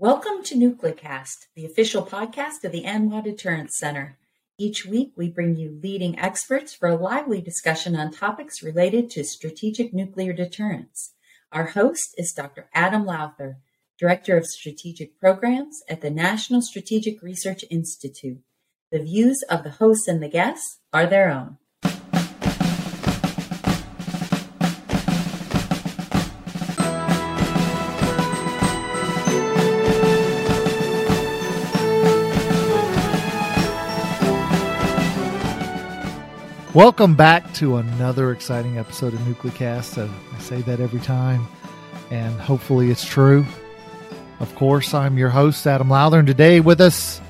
Welcome to NucleCast, the official podcast of the ANWA Deterrence Center. Each week, we bring you leading experts for a lively discussion on topics related to strategic nuclear deterrence. Our host is Dr. Adam Lowther, Director of Strategic Programs at the National Strategic Research Institute. The views of the hosts and the guests are their own. Welcome back to another exciting episode of NucleCast. I say that every time, and hopefully it's true. Of course, I'm your host, Adam Lowther, and today with us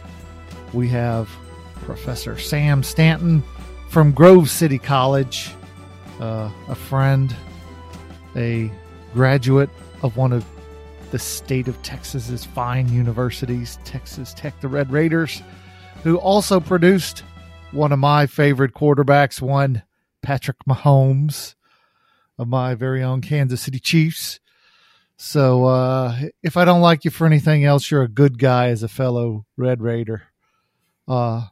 we have Professor Sam Stanton from Grove City College, uh, a friend, a graduate of one of the state of Texas's fine universities, Texas Tech, the Red Raiders, who also produced one of my favorite quarterbacks, one Patrick Mahomes of my very own Kansas City Chiefs. So uh, if I don't like you for anything else, you're a good guy as a fellow Red Raider. Uh,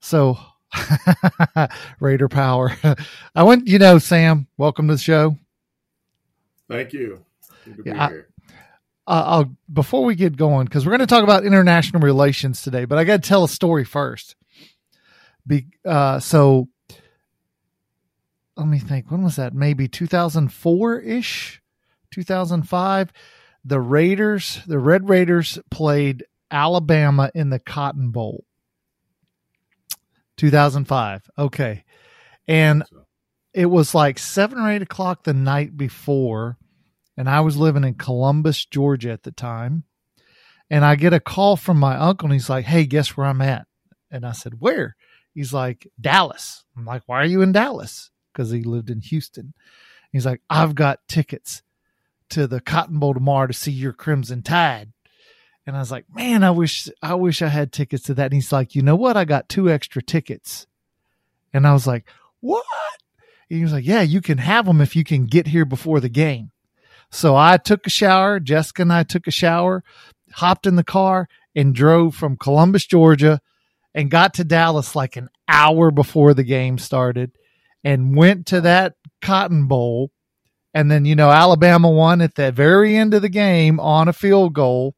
so Raider power. I went, you know, Sam, welcome to the show. Thank you. yeah, I, I'll, before we get going, because we're going to talk about international relations today, but I got to tell a story first. Be, uh, so let me think. When was that? Maybe 2004 ish, 2005. The Raiders, the Red Raiders played Alabama in the Cotton Bowl. 2005. Okay. And it was like seven or eight o'clock the night before. And I was living in Columbus, Georgia at the time. And I get a call from my uncle and he's like, Hey, guess where I'm at? And I said, Where? He's like, Dallas. I'm like, why are you in Dallas? Because he lived in Houston. He's like, I've got tickets to the Cotton Bowl tomorrow to see your Crimson Tide. And I was like, man, I wish I wish I had tickets to that. And he's like, you know what? I got two extra tickets. And I was like, what? And he was like, yeah, you can have them if you can get here before the game. So I took a shower. Jessica and I took a shower, hopped in the car, and drove from Columbus, Georgia and got to Dallas like an hour before the game started and went to that Cotton Bowl. And then, you know, Alabama won at the very end of the game on a field goal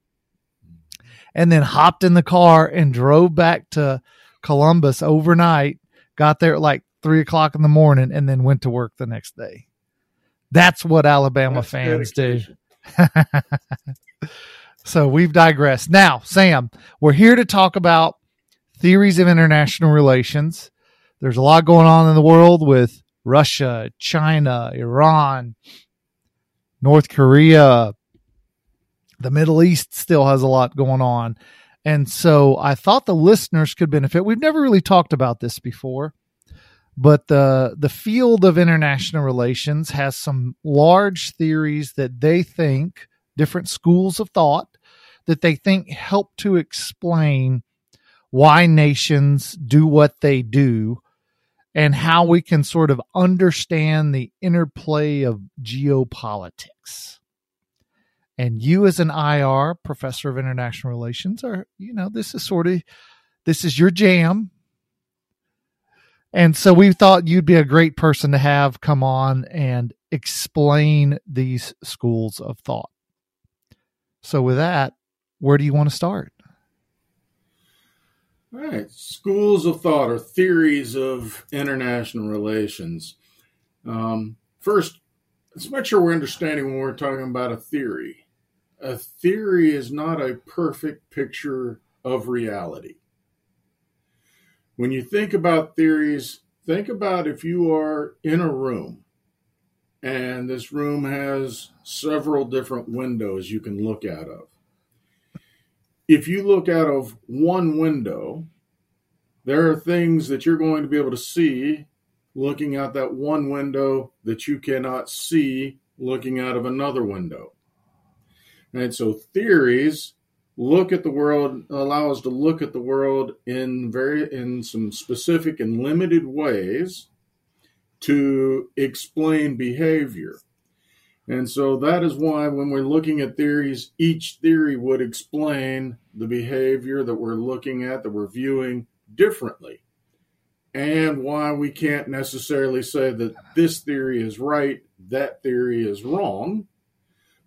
and then hopped in the car and drove back to Columbus overnight, got there at like three o'clock in the morning, and then went to work the next day. That's what Alabama That's fans dedication. do. so we've digressed. Now, Sam, we're here to talk about theories of international relations. There's a lot going on in the world with Russia, China, Iran, North Korea. The Middle East still has a lot going on. And so I thought the listeners could benefit. We've never really talked about this before, but the the field of international relations has some large theories that they think different schools of thought that they think help to explain why nations do what they do and how we can sort of understand the interplay of geopolitics. And you, as an IR professor of international relations, are, you know, this is sort of, this is your jam. And so we thought you'd be a great person to have come on and explain these schools of thought. So, with that, where do you want to start? All right. Schools of thought or theories of international relations. Um, first, let's make sure we're understanding when we're talking about a theory. A theory is not a perfect picture of reality. When you think about theories, think about if you are in a room and this room has several different windows you can look out of if you look out of one window, there are things that you're going to be able to see looking out that one window that you cannot see looking out of another window. And so theories look at the world allow us to look at the world in very in some specific and limited ways to explain behavior. And so that is why when we're looking at theories, each theory would explain the behavior that we're looking at, that we're viewing differently. And why we can't necessarily say that this theory is right, that theory is wrong,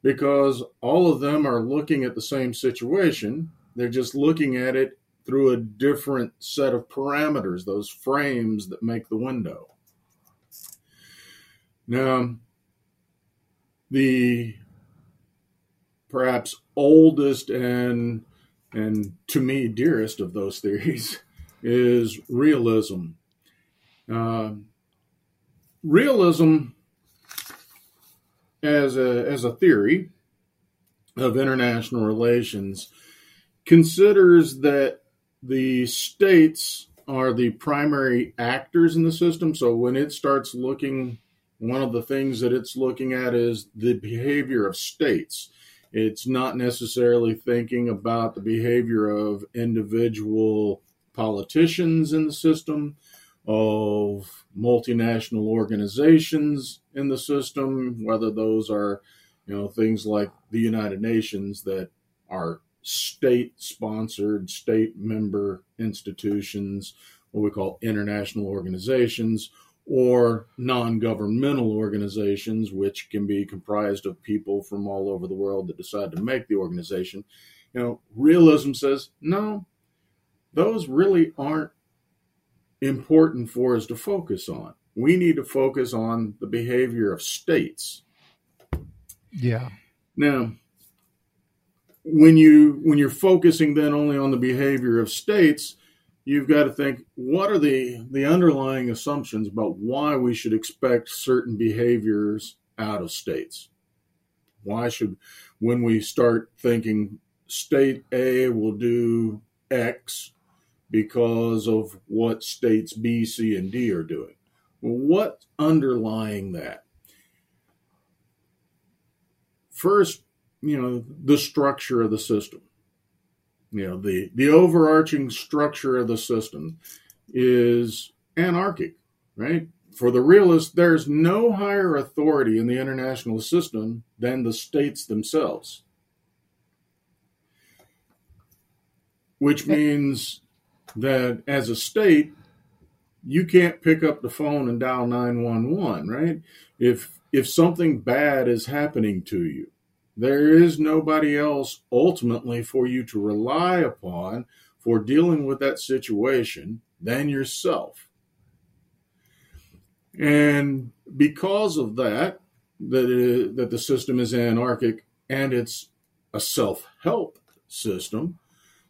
because all of them are looking at the same situation. They're just looking at it through a different set of parameters, those frames that make the window. Now, the perhaps oldest and and to me dearest of those theories is realism. Uh, realism as a as a theory of international relations considers that the states are the primary actors in the system. So when it starts looking, one of the things that it's looking at is the behavior of states. It's not necessarily thinking about the behavior of individual politicians in the system, of multinational organizations in the system, whether those are, you know, things like the United Nations that are state sponsored, state member institutions, what we call international organizations, or non governmental organizations, which can be comprised of people from all over the world that decide to make the organization. You know, realism says, no, those really aren't important for us to focus on. We need to focus on the behavior of states. Yeah. Now, when you when you're focusing then only on the behavior of states, you've got to think what are the the underlying assumptions about why we should expect certain behaviors out of states. Why should when we start thinking state A will do X because of what states B, C, and D are doing. Well, what's underlying that? First, you know, the structure of the system. You know, the, the overarching structure of the system is anarchic, right? For the realist, there's no higher authority in the international system than the states themselves. Which means that as a state, you can't pick up the phone and dial 911, right? If if something bad is happening to you, there is nobody else ultimately for you to rely upon for dealing with that situation than yourself. And because of that, that, it, that the system is anarchic and it's a self help system,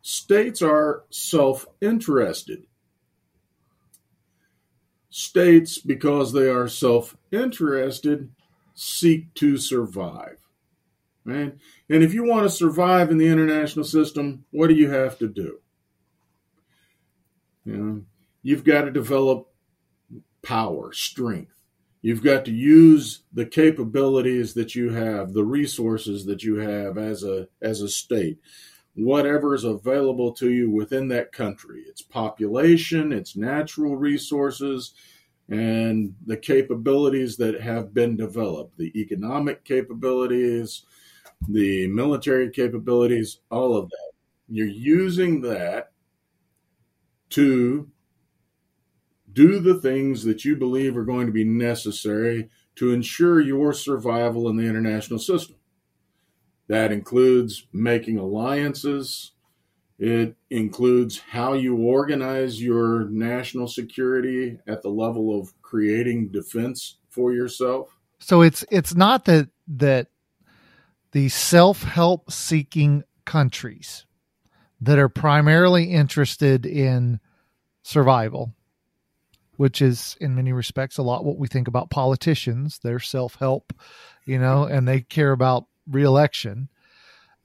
States are self interested. States, because they are self interested, seek to survive. And if you want to survive in the international system, what do you have to do? You know, you've got to develop power, strength. You've got to use the capabilities that you have, the resources that you have as a as a state whatever is available to you within that country its population, its natural resources, and the capabilities that have been developed the economic capabilities, the military capabilities, all of that. You're using that to do the things that you believe are going to be necessary to ensure your survival in the international system. That includes making alliances. It includes how you organize your national security at the level of creating defense for yourself. So it's it's not that that the self-help seeking countries that are primarily interested in survival, which is in many respects a lot what we think about politicians. They're self-help, you know, and they care about reelection.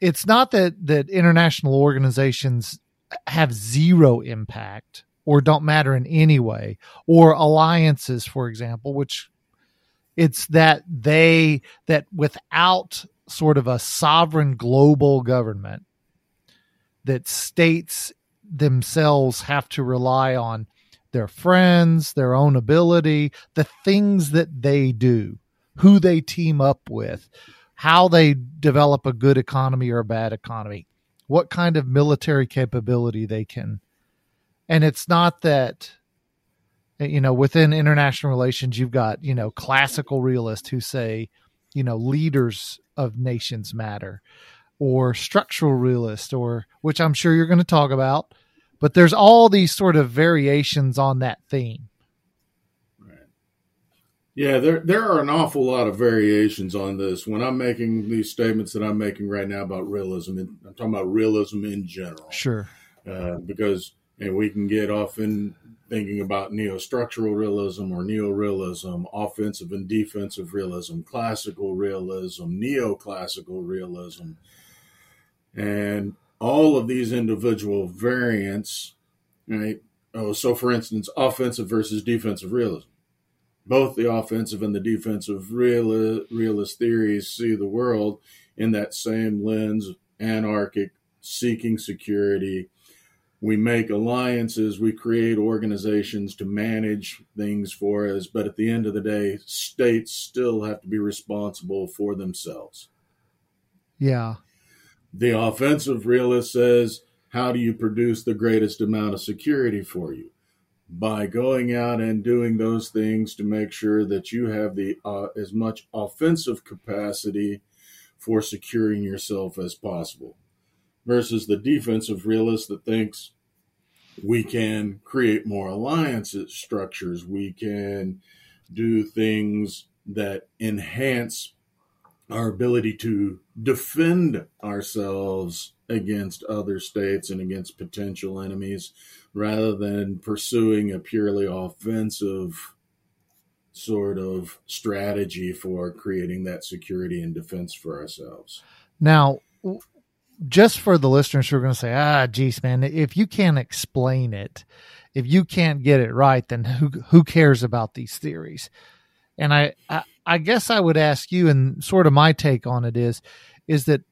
It's not that that international organizations have zero impact or don't matter in any way, or alliances, for example, which it's that they that without sort of a sovereign global government that states themselves have to rely on their friends, their own ability, the things that they do who they team up with, how they develop a good economy or a bad economy, what kind of military capability they can. And it's not that you know within international relations you've got you know classical realists who say you know leaders of nations matter or structural realist or which i'm sure you're going to talk about but there's all these sort of variations on that theme. Right. Yeah there there are an awful lot of variations on this. When i'm making these statements that i'm making right now about realism i'm talking about realism in general. Sure. Uh, because and we can get off in thinking about neo-structural realism or neo-realism, offensive and defensive realism, classical realism, neoclassical realism, and all of these individual variants, right? Oh, so for instance, offensive versus defensive realism. Both the offensive and the defensive real, realist theories see the world in that same lens, anarchic, seeking security, we make alliances, we create organizations to manage things for us, but at the end of the day, states still have to be responsible for themselves. Yeah. The offensive realist says, how do you produce the greatest amount of security for you? By going out and doing those things to make sure that you have the uh, as much offensive capacity for securing yourself as possible versus the defensive realist that thinks we can create more alliances structures we can do things that enhance our ability to defend ourselves against other states and against potential enemies rather than pursuing a purely offensive sort of strategy for creating that security and defense for ourselves. Now, just for the listeners who are going to say, ah, geez, man, if you can't explain it, if you can't get it right, then who who cares about these theories? And I, I, I guess I would ask you, and sort of my take on it is, is that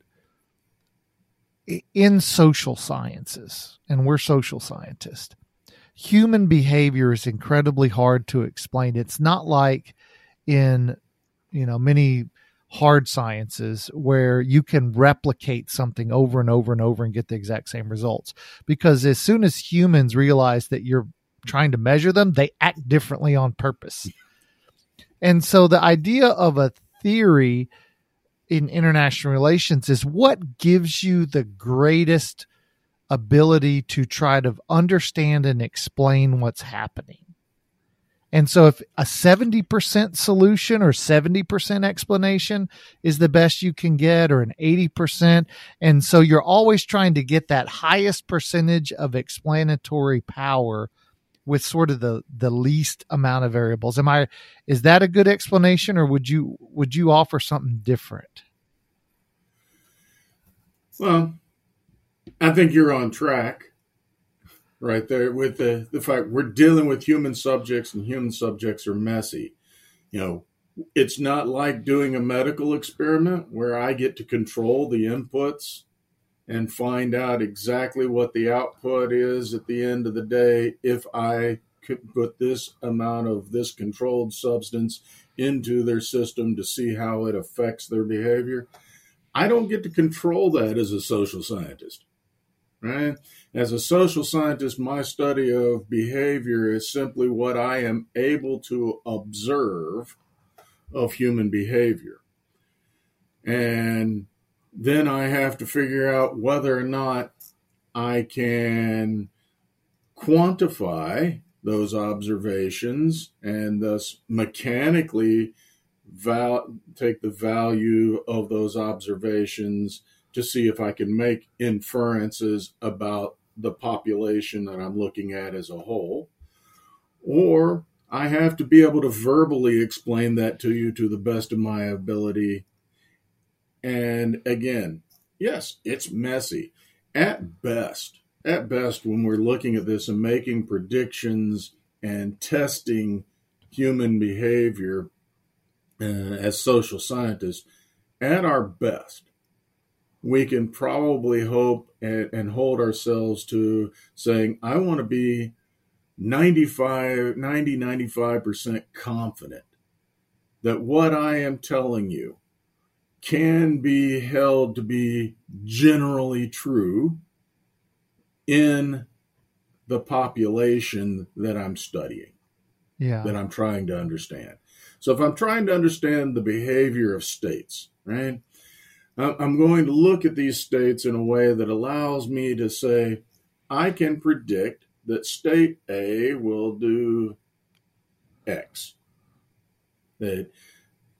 in social sciences, and we're social scientists, human behavior is incredibly hard to explain. It's not like in you know many hard sciences where you can replicate something over and over and over and get the exact same results. Because as soon as humans realize that you're trying to measure them, they act differently on purpose. And so the idea of a theory in international relations is what gives you the greatest ability to try to understand and explain what's happening. And so if a 70% solution or 70% explanation is the best you can get or an 80%. And so you're always trying to get that highest percentage of explanatory power with sort of the the least amount of variables. Am I is that a good explanation or would you would you offer something different? Well, I think you're on track right there with the, the fact we're dealing with human subjects and human subjects are messy. You know, it's not like doing a medical experiment where I get to control the inputs and find out exactly what the output is at the end of the day if I could put this amount of this controlled substance into their system to see how it affects their behavior. I don't get to control that as a social scientist right? As a social scientist, my study of behavior is simply what I am able to observe of human behavior. And then I have to figure out whether or not I can quantify those observations and thus mechanically val- take the value of those observations to see if I can make inferences about the population that I'm looking at as a whole. Or I have to be able to verbally explain that to you to the best of my ability. And again, yes, it's messy. At best, at best, when we're looking at this and making predictions and testing human behavior uh, as social scientists, at our best, we can probably hope and, and hold ourselves to saying, I want to be 95, 90, 95% confident that what I am telling you can be held to be generally true in the population that I'm studying, Yeah. that I'm trying to understand. So if I'm trying to understand the behavior of states, right, I'm going to look at these states in a way that allows me to say, I can predict that state A will do X. That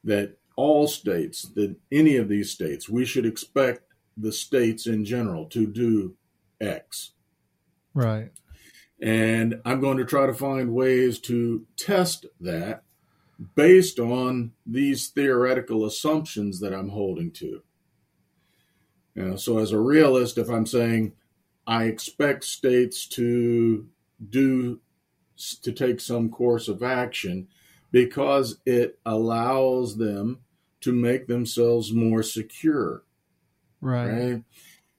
that all states, that any of these states, we should expect the states in general to do X. Right. And I'm going to try to find ways to test that based on these theoretical assumptions that I'm holding to. You know, so as a realist, if I'm saying I expect states to do to take some course of action because it allows them to make themselves more secure, Right.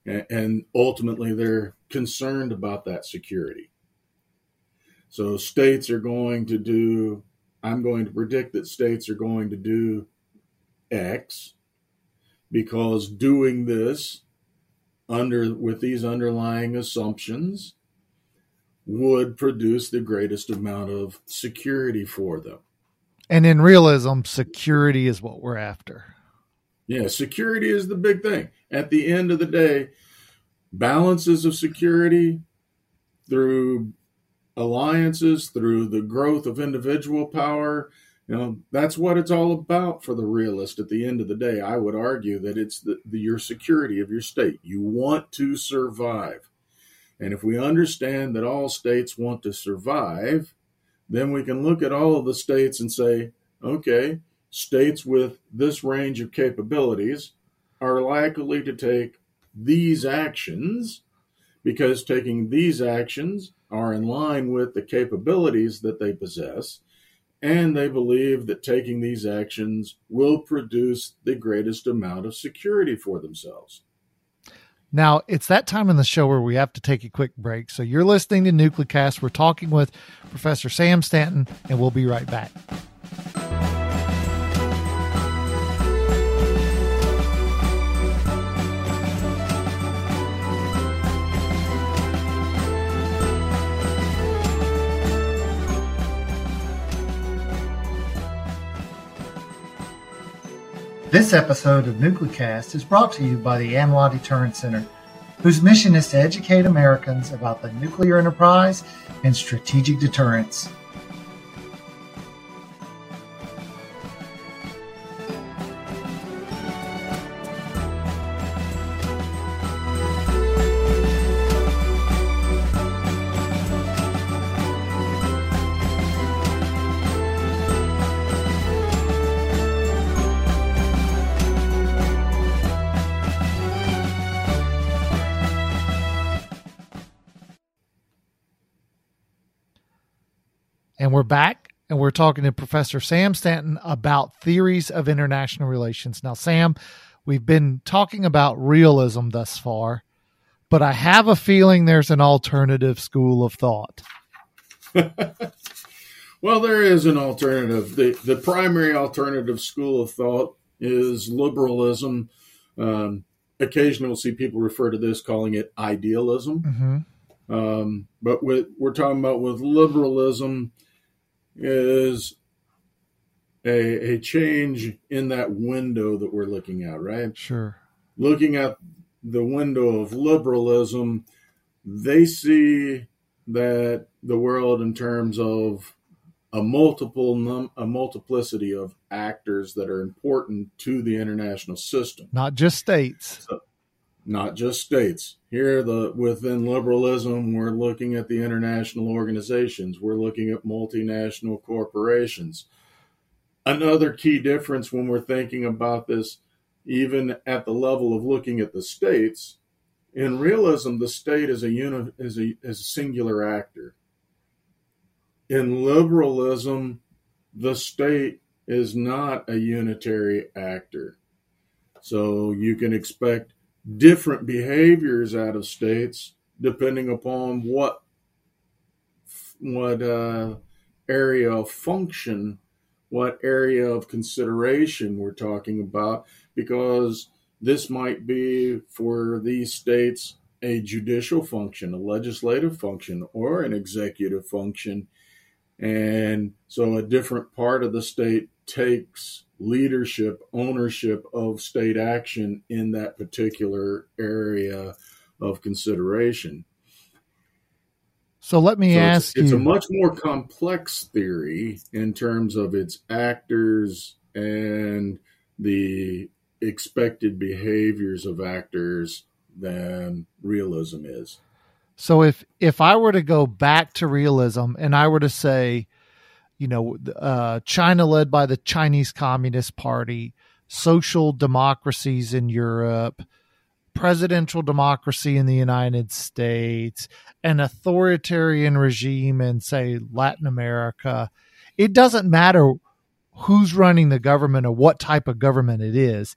right? And ultimately, they're concerned about that security. So states are going to do, I'm going to predict that states are going to do X because doing this under with these underlying assumptions would produce the greatest amount of security for them. And in realism, security is what we're after. Yeah, security is the big thing. At the end of the day, balances of security through alliances, through the growth of individual power, you know, that's what it's all about for the realist at the end of the day. I would argue that it's the, the your security of your state. You want to survive. And if we understand that all states want to survive, then we can look at all of the states and say, okay, states with this range of capabilities are likely to take these actions because taking these actions are in line with the capabilities that they possess and they believe that taking these actions will produce the greatest amount of security for themselves. Now, it's that time in the show where we have to take a quick break. So you're listening to Nuclecast. We're talking with Professor Sam Stanton, and we'll be right back. This episode of Nuclecast is brought to you by the Anwa Deterrence Center, whose mission is to educate Americans about the nuclear enterprise and strategic deterrence. Back and we're talking to Professor Sam Stanton about theories of international relations. Now, Sam, we've been talking about realism thus far, but I have a feeling there's an alternative school of thought. well, there is an alternative. The, the primary alternative school of thought is liberalism. Um, occasionally, we'll see people refer to this calling it idealism. Mm-hmm. Um, but with, we're talking about with liberalism is a, a change in that window that we're looking at, right? Sure. Looking at the window of liberalism, they see that the world in terms of a multiple num- a multiplicity of actors that are important to the international system Not just states. Not just states. Here, the within liberalism, we're looking at the international organizations. We're looking at multinational corporations. Another key difference when we're thinking about this, even at the level of looking at the states, in realism, the state is a uni- is a is a singular actor. In liberalism, the state is not a unitary actor. So you can expect different behaviors out of states depending upon what what uh, area of function what area of consideration we're talking about because this might be for these states a judicial function, a legislative function, or an executive function. And so a different part of the state takes leadership, ownership of state action in that particular area of consideration. So let me so ask it's, you. It's a much more complex theory in terms of its actors and the expected behaviors of actors than realism is. So if if I were to go back to realism and I were to say, you know, uh, China led by the Chinese Communist Party, social democracies in Europe, presidential democracy in the United States, an authoritarian regime in say Latin America, it doesn't matter who's running the government or what type of government it is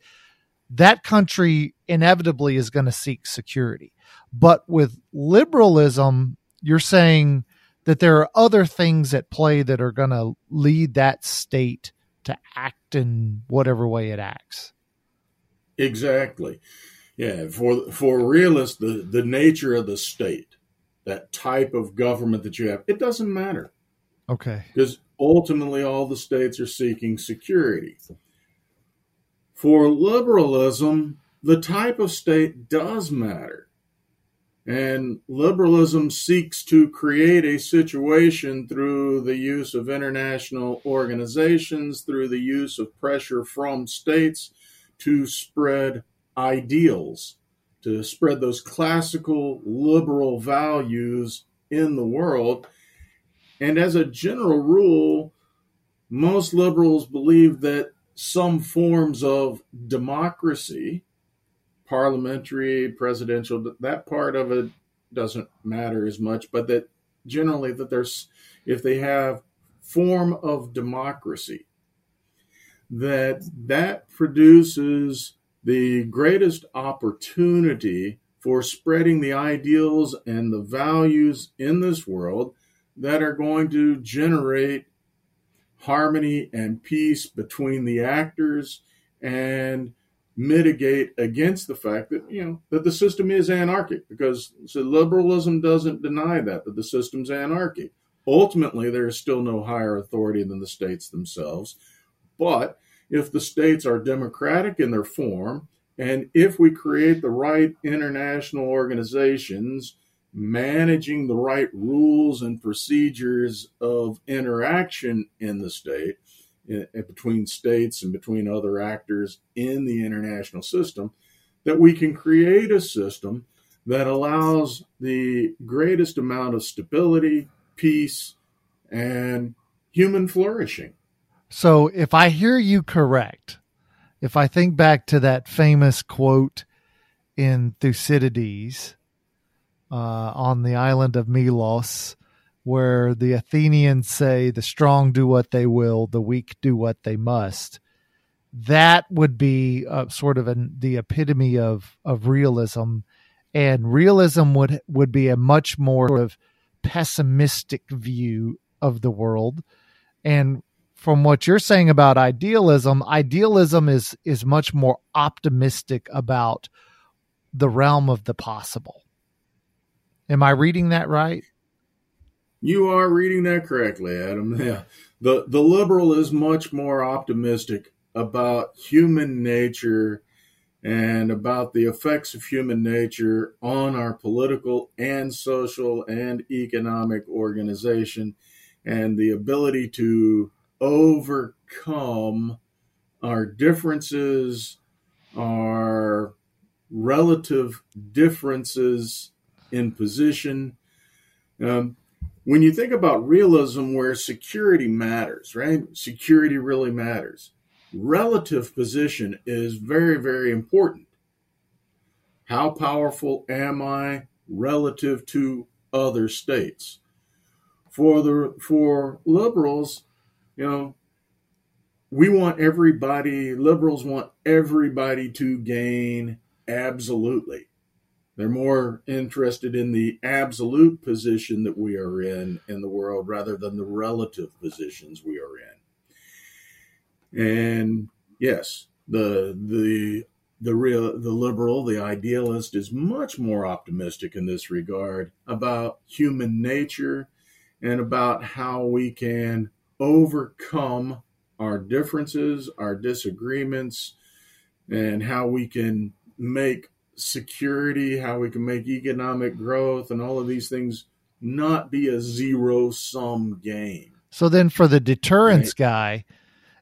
that country inevitably is going to seek security. But with liberalism, you're saying that there are other things at play that are going to lead that state to act in whatever way it acts. Exactly. Yeah, for for realists, the the nature of the state, that type of government that you have, it doesn't matter. Okay. Because ultimately, all the states are seeking security. For liberalism, the type of state does matter. And liberalism seeks to create a situation through the use of international organizations, through the use of pressure from states to spread ideals, to spread those classical liberal values in the world. And as a general rule, most liberals believe that some forms of democracy, parliamentary, presidential, that part of it doesn't matter as much, but that generally that there's if they have form of democracy that that produces the greatest opportunity for spreading the ideals and the values in this world that are going to generate harmony and peace between the actors and mitigate against the fact that you know that the system is anarchic because so liberalism doesn't deny that that the system's anarchic. Ultimately there is still no higher authority than the states themselves. But if the states are democratic in their form and if we create the right international organizations managing the right rules and procedures of interaction in the state in, in between states and between other actors in the international system that we can create a system that allows the greatest amount of stability, peace, and human flourishing. So, if I hear you correct, if I think back to that famous quote in Thucydides, uh, on the island of Melos, where the Athenians say, the strong do what they will, the weak do what they must. That would be uh, sort of an, the epitome of, of realism. And realism would, would be a much more sort of pessimistic view of the world. And from what you're saying about idealism, idealism is is much more optimistic about the realm of the possible. Am I reading that right? You are reading that correctly, Adam. Yeah. The the liberal is much more optimistic about human nature and about the effects of human nature on our political and social and economic organization and the ability to overcome our differences, our relative differences in position. Um, when you think about realism, where security matters, right? Security really matters. Relative position is very, very important. How powerful am I relative to other states? For the for liberals, you know, we want everybody. Liberals want everybody to gain absolutely. They're more interested in the absolute position that we are in in the world rather than the relative positions we are in. And yes, the the the real the liberal, the idealist is much more optimistic in this regard about human nature and about how we can overcome our differences, our disagreements, and how we can make security, how we can make economic growth, and all of these things not be a zero sum game. So then, for the deterrence right. guy,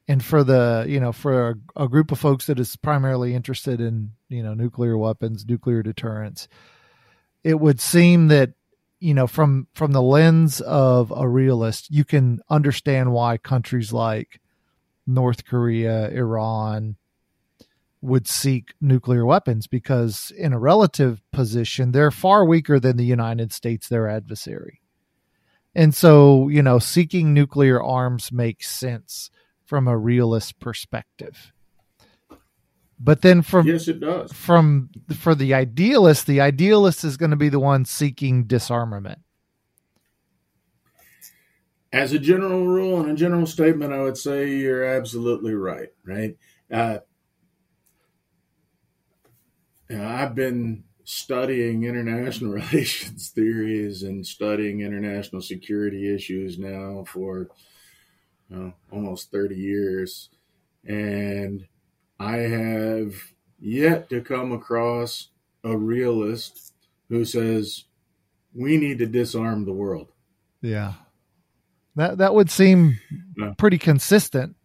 and for the you know for a, a, group of folks that is primarily interested in you know nuclear weapons, nuclear deterrence, it would seem that you know from from the lens of a realist, you can understand why countries like North Korea, Iran, would seek nuclear weapons because, in a relative position, they're far weaker than the United States, their adversary. And so, you know, seeking nuclear arms makes sense from a realist perspective. But then from yes, it does. From for the idealist, the idealist is going to be the one seeking disarmament. As a general rule and a general statement, I would say you're absolutely right. Right. Uh, I've been studying international relations theories and studying international security issues now for almost 30 years. And I have yet to come across a realist who says we need to disarm the world. Yeah. That that would seem pretty consistent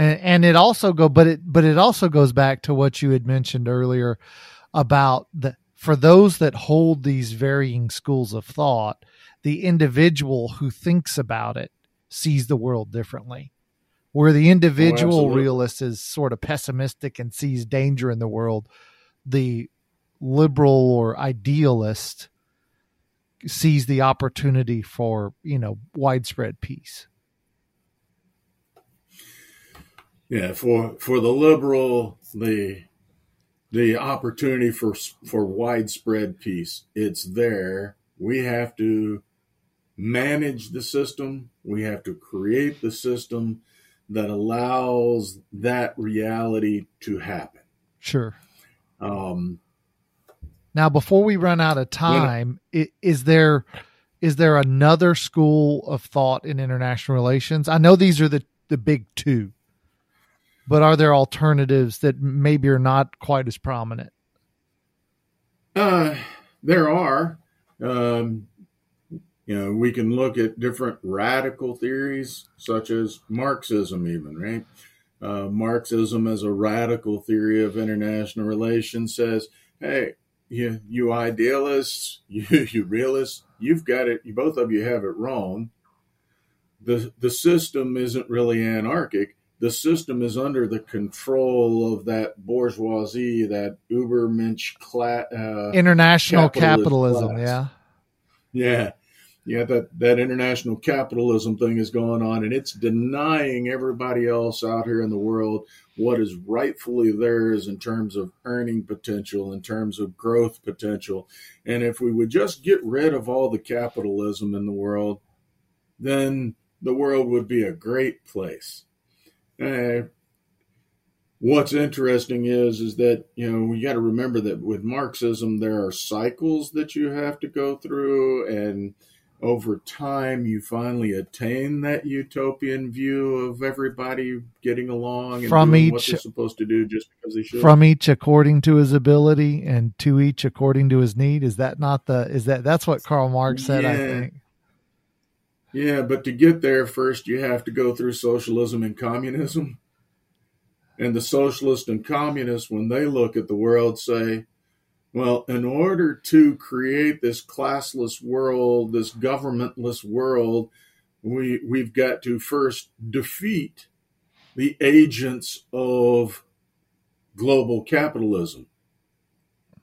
and, and it also go but it but it also goes back to what you had mentioned earlier about the for those that hold these varying schools of thought the individual who thinks about it sees the world differently. Where the individual oh, realist is sort of pessimistic and sees danger in the world the liberal or idealist sees the opportunity for you know widespread peace yeah for for the liberal the the opportunity for for widespread peace it's there. We have to manage the system. We have to create the system that allows that reality to happen. Sure. Um now before we run out of time when, is there is there another school of thought in international relations? I know these are the the big two but are there alternatives that maybe are not quite as prominent? Uh, there are. Um, you know, we can look at different radical theories, such as Marxism, even, right? Uh, Marxism, as a radical theory of international relations, says, hey, you, you idealists, you, you realists, you've got it, you, both of you have it wrong. The, the system isn't really anarchic the system is under the control of that bourgeoisie, that Ubermensch class, uh, international capitalism. Yeah, yeah, yeah. That that international capitalism thing is going on, and it's denying everybody else out here in the world what is rightfully theirs in terms of earning potential, in terms of growth potential. And if we would just get rid of all the capitalism in the world, then the world would be a great place uh, what's interesting is is that you know you got to remember that with Marxism there are cycles that you have to go through, and over time you finally attain that utopian view of everybody getting along and from each, what they're supposed to do just because they should. From each according to his ability, and to each according to his need. Is that not the? Is that that's what Karl Marx said? Yeah. I think. Yeah, but to get there first, you have to go through socialism and communism. And the socialists and communists, when they look at the world, say, well, in order to create this classless world, this governmentless world, we, we've got to first defeat the agents of global capitalism.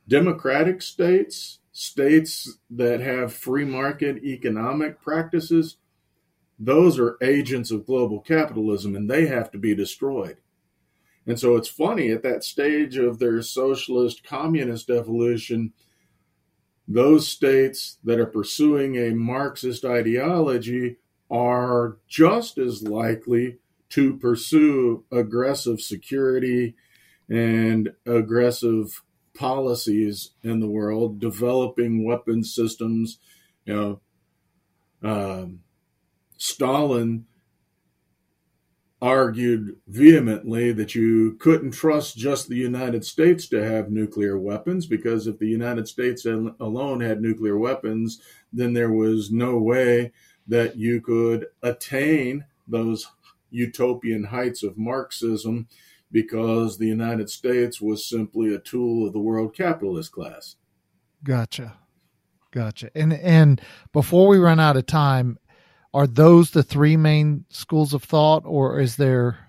Democratic states states that have free market economic practices, those are agents of global capitalism and they have to be destroyed. And so it's funny at that stage of their socialist communist evolution, those states that are pursuing a Marxist ideology are just as likely to pursue aggressive security and aggressive policies in the world, developing weapon systems. You know, um, Stalin argued vehemently that you couldn't trust just the United States to have nuclear weapons because if the United States alone had nuclear weapons, then there was no way that you could attain those utopian heights of Marxism because the United States was simply a tool of the world capitalist class. Gotcha. Gotcha. And and before we run out of time, are those the three main schools of thought or is there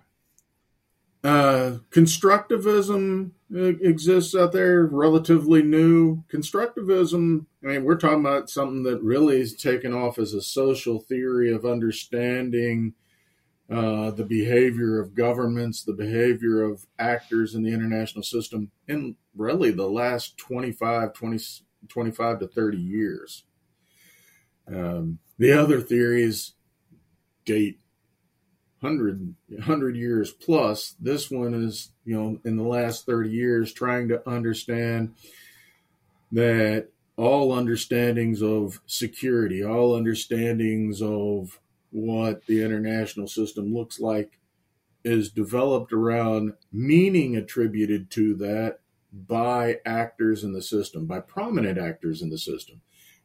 uh, constructivism uh, exists out there, relatively new. Constructivism, I mean, we're talking about something that really is taken off as a social theory of understanding uh, the behavior of governments, the behavior of actors in the international system in really the last 25, 20, 25 to 30 years. Um, the other theories date 100, 100 years plus. This one is, you know, in the last 30 years, trying to understand that all understandings of security, all understandings of what the international system looks like is developed around meaning attributed to that by actors in the system, by prominent actors in the system,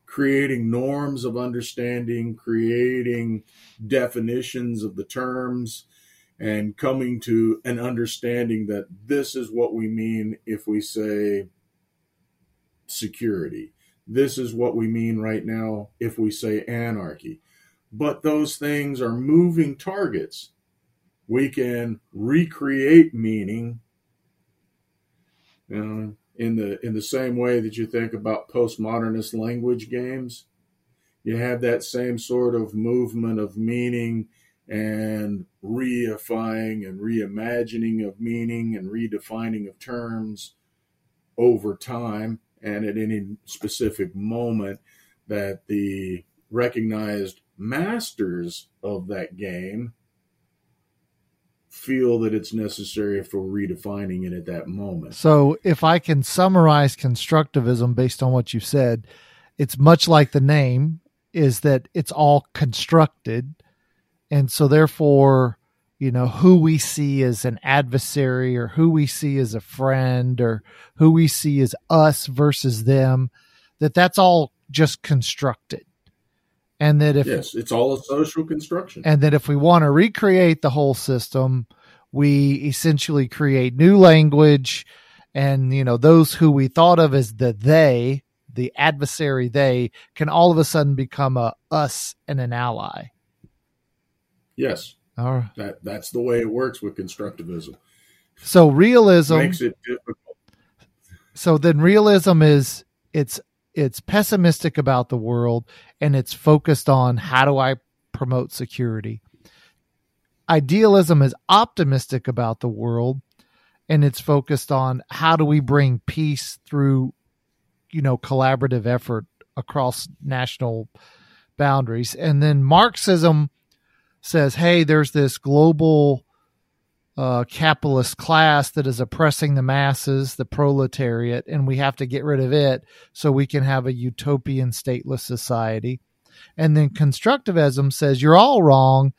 creating norms of understanding, creating definitions of the terms, and coming to an understanding that this is what we mean if we say security. This is what we mean right now if we say anarchy but those things are moving targets. We can recreate meaning uh, in the in the same way that you think about postmodernist language games. You have that same sort of movement of meaning and reifying and reimagining of meaning and redefining of terms over time and at any specific moment that the recognized masters of that game feel that it's necessary for redefining it at that moment. So, if I can summarize constructivism based on what you said, it's much like the name is that it's all constructed. And so, therefore, you know, who we see as an adversary or who we see as a friend or who we see as us versus them, that that's all just constructed and that if yes it's all a social construction. and that if we want to recreate the whole system we essentially create new language and you know those who we thought of as the they the adversary they can all of a sudden become a us and an ally. Yes. All right. that that's the way it works with constructivism. So realism makes it difficult. So then realism is it's it's pessimistic about the world and it's focused on how do I promote security. Idealism is optimistic about the world and it's focused on how do we bring peace through you know collaborative effort across national boundaries. And then Marxism says, "Hey, there's this global uh, capitalist class that is oppressing the masses, the proletariat, and we have to get rid of it so we can have a utopian stateless society. And then constructivism says you're all wrong.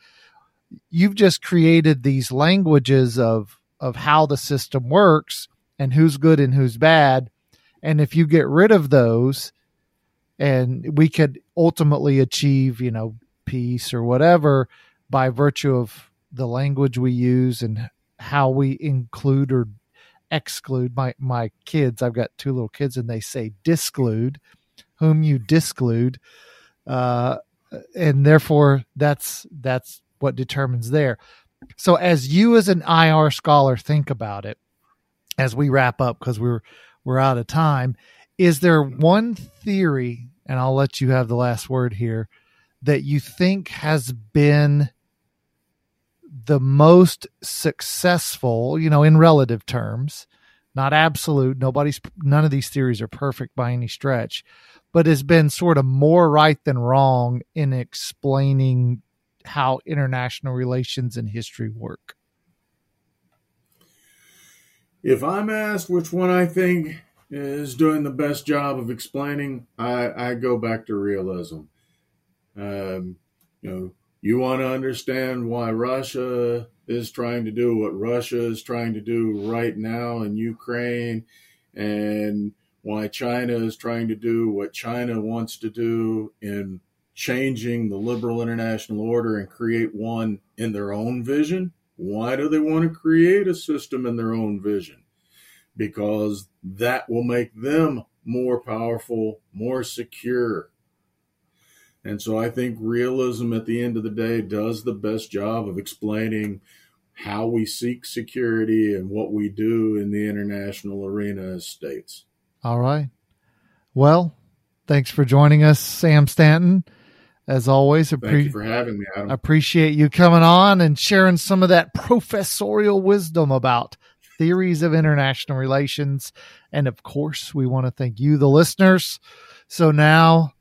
You've just created these languages of of how the system works and who's good and who's bad. And if you get rid of those, and we could ultimately achieve, you know, peace or whatever by virtue of the language we use and how we include or exclude my my kids. I've got two little kids and they say disclude whom you disclude uh, and therefore that's that's what determines there. So as you as an ir scholar think about it as we wrap up because we're we're out of time is there one theory and i'll let you have the last word here that you think has been the most successful, you know, in relative terms, not absolute. Nobody's, none of these theories are perfect by any stretch, but has been sort of more right than wrong in explaining how international relations and history work? If I'm asked which one I think is doing the best job of explaining, I, I go back to realism. Um, you know, you want to understand why Russia is trying to do what Russia is trying to do right now in Ukraine, and why China is trying to do what China wants to do in changing the liberal international order and create one in their own vision. Why do they want to create a system in their own vision? Because that will make them more powerful, more secure. And so I think realism at the end of the day does the best job of explaining how we seek security and what we do in the international arena as states. All right. Well, thanks for joining us, Sam Stanton. As always, appre- thank you for having me, Adam. Appreciate you coming on and sharing some of that professorial wisdom about theories of international relations. And of course, we want to thank you, the listeners. So now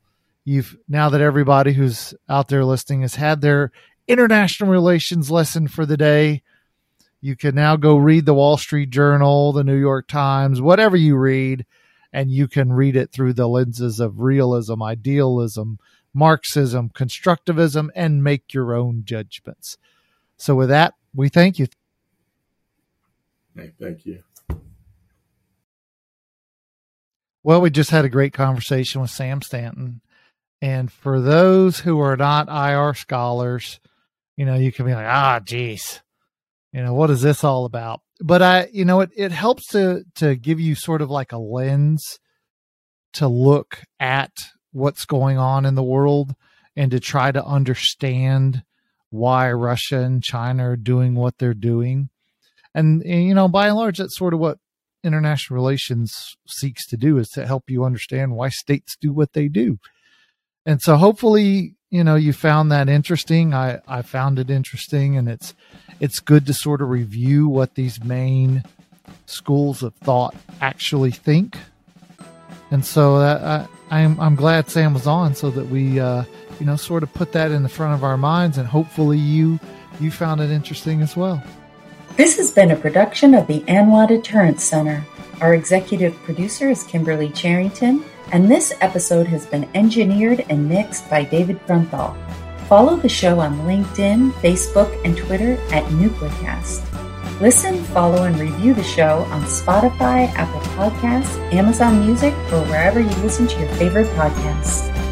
you've now that everybody who's out there listening has had their international relations lesson for the day. You can now go read the Wall Street Journal, the New York Times, whatever you read, and you can read it through the lenses of realism, idealism, Marxism, constructivism, and make your own judgments. So, with that, we thank you. Hey, thank you. Well, we just had a great conversation with Sam Stanton. And for those who are not IR scholars, you know, you can be like, ah, geez, you know, what is this all about? But I, you know, it, it helps to, to give you sort of like a lens to look at what's going on in the world and to try to understand why Russia and China are doing what they're doing. And, and, you know, by and large, that's sort of what international relations seeks to do is to help you understand why states do what they do and so hopefully you know you found that interesting i i found it interesting and it's it's good to sort of review what these main schools of thought actually think and so that I, I'm I'm glad Sam was on so that we uh, you know sort of put that in the front of our minds and hopefully you you found it interesting as well. This has been a production of the ANWA Deterrence Center. Our executive producer is Kimberly Charrington and this episode has been engineered and mixed by David Grunthal. Follow the show on LinkedIn, Facebook, and Twitter at Nuclearcast. Listen, follow, and review the show on Spotify, Apple Podcasts, Amazon Music, or wherever you listen to your favorite podcasts.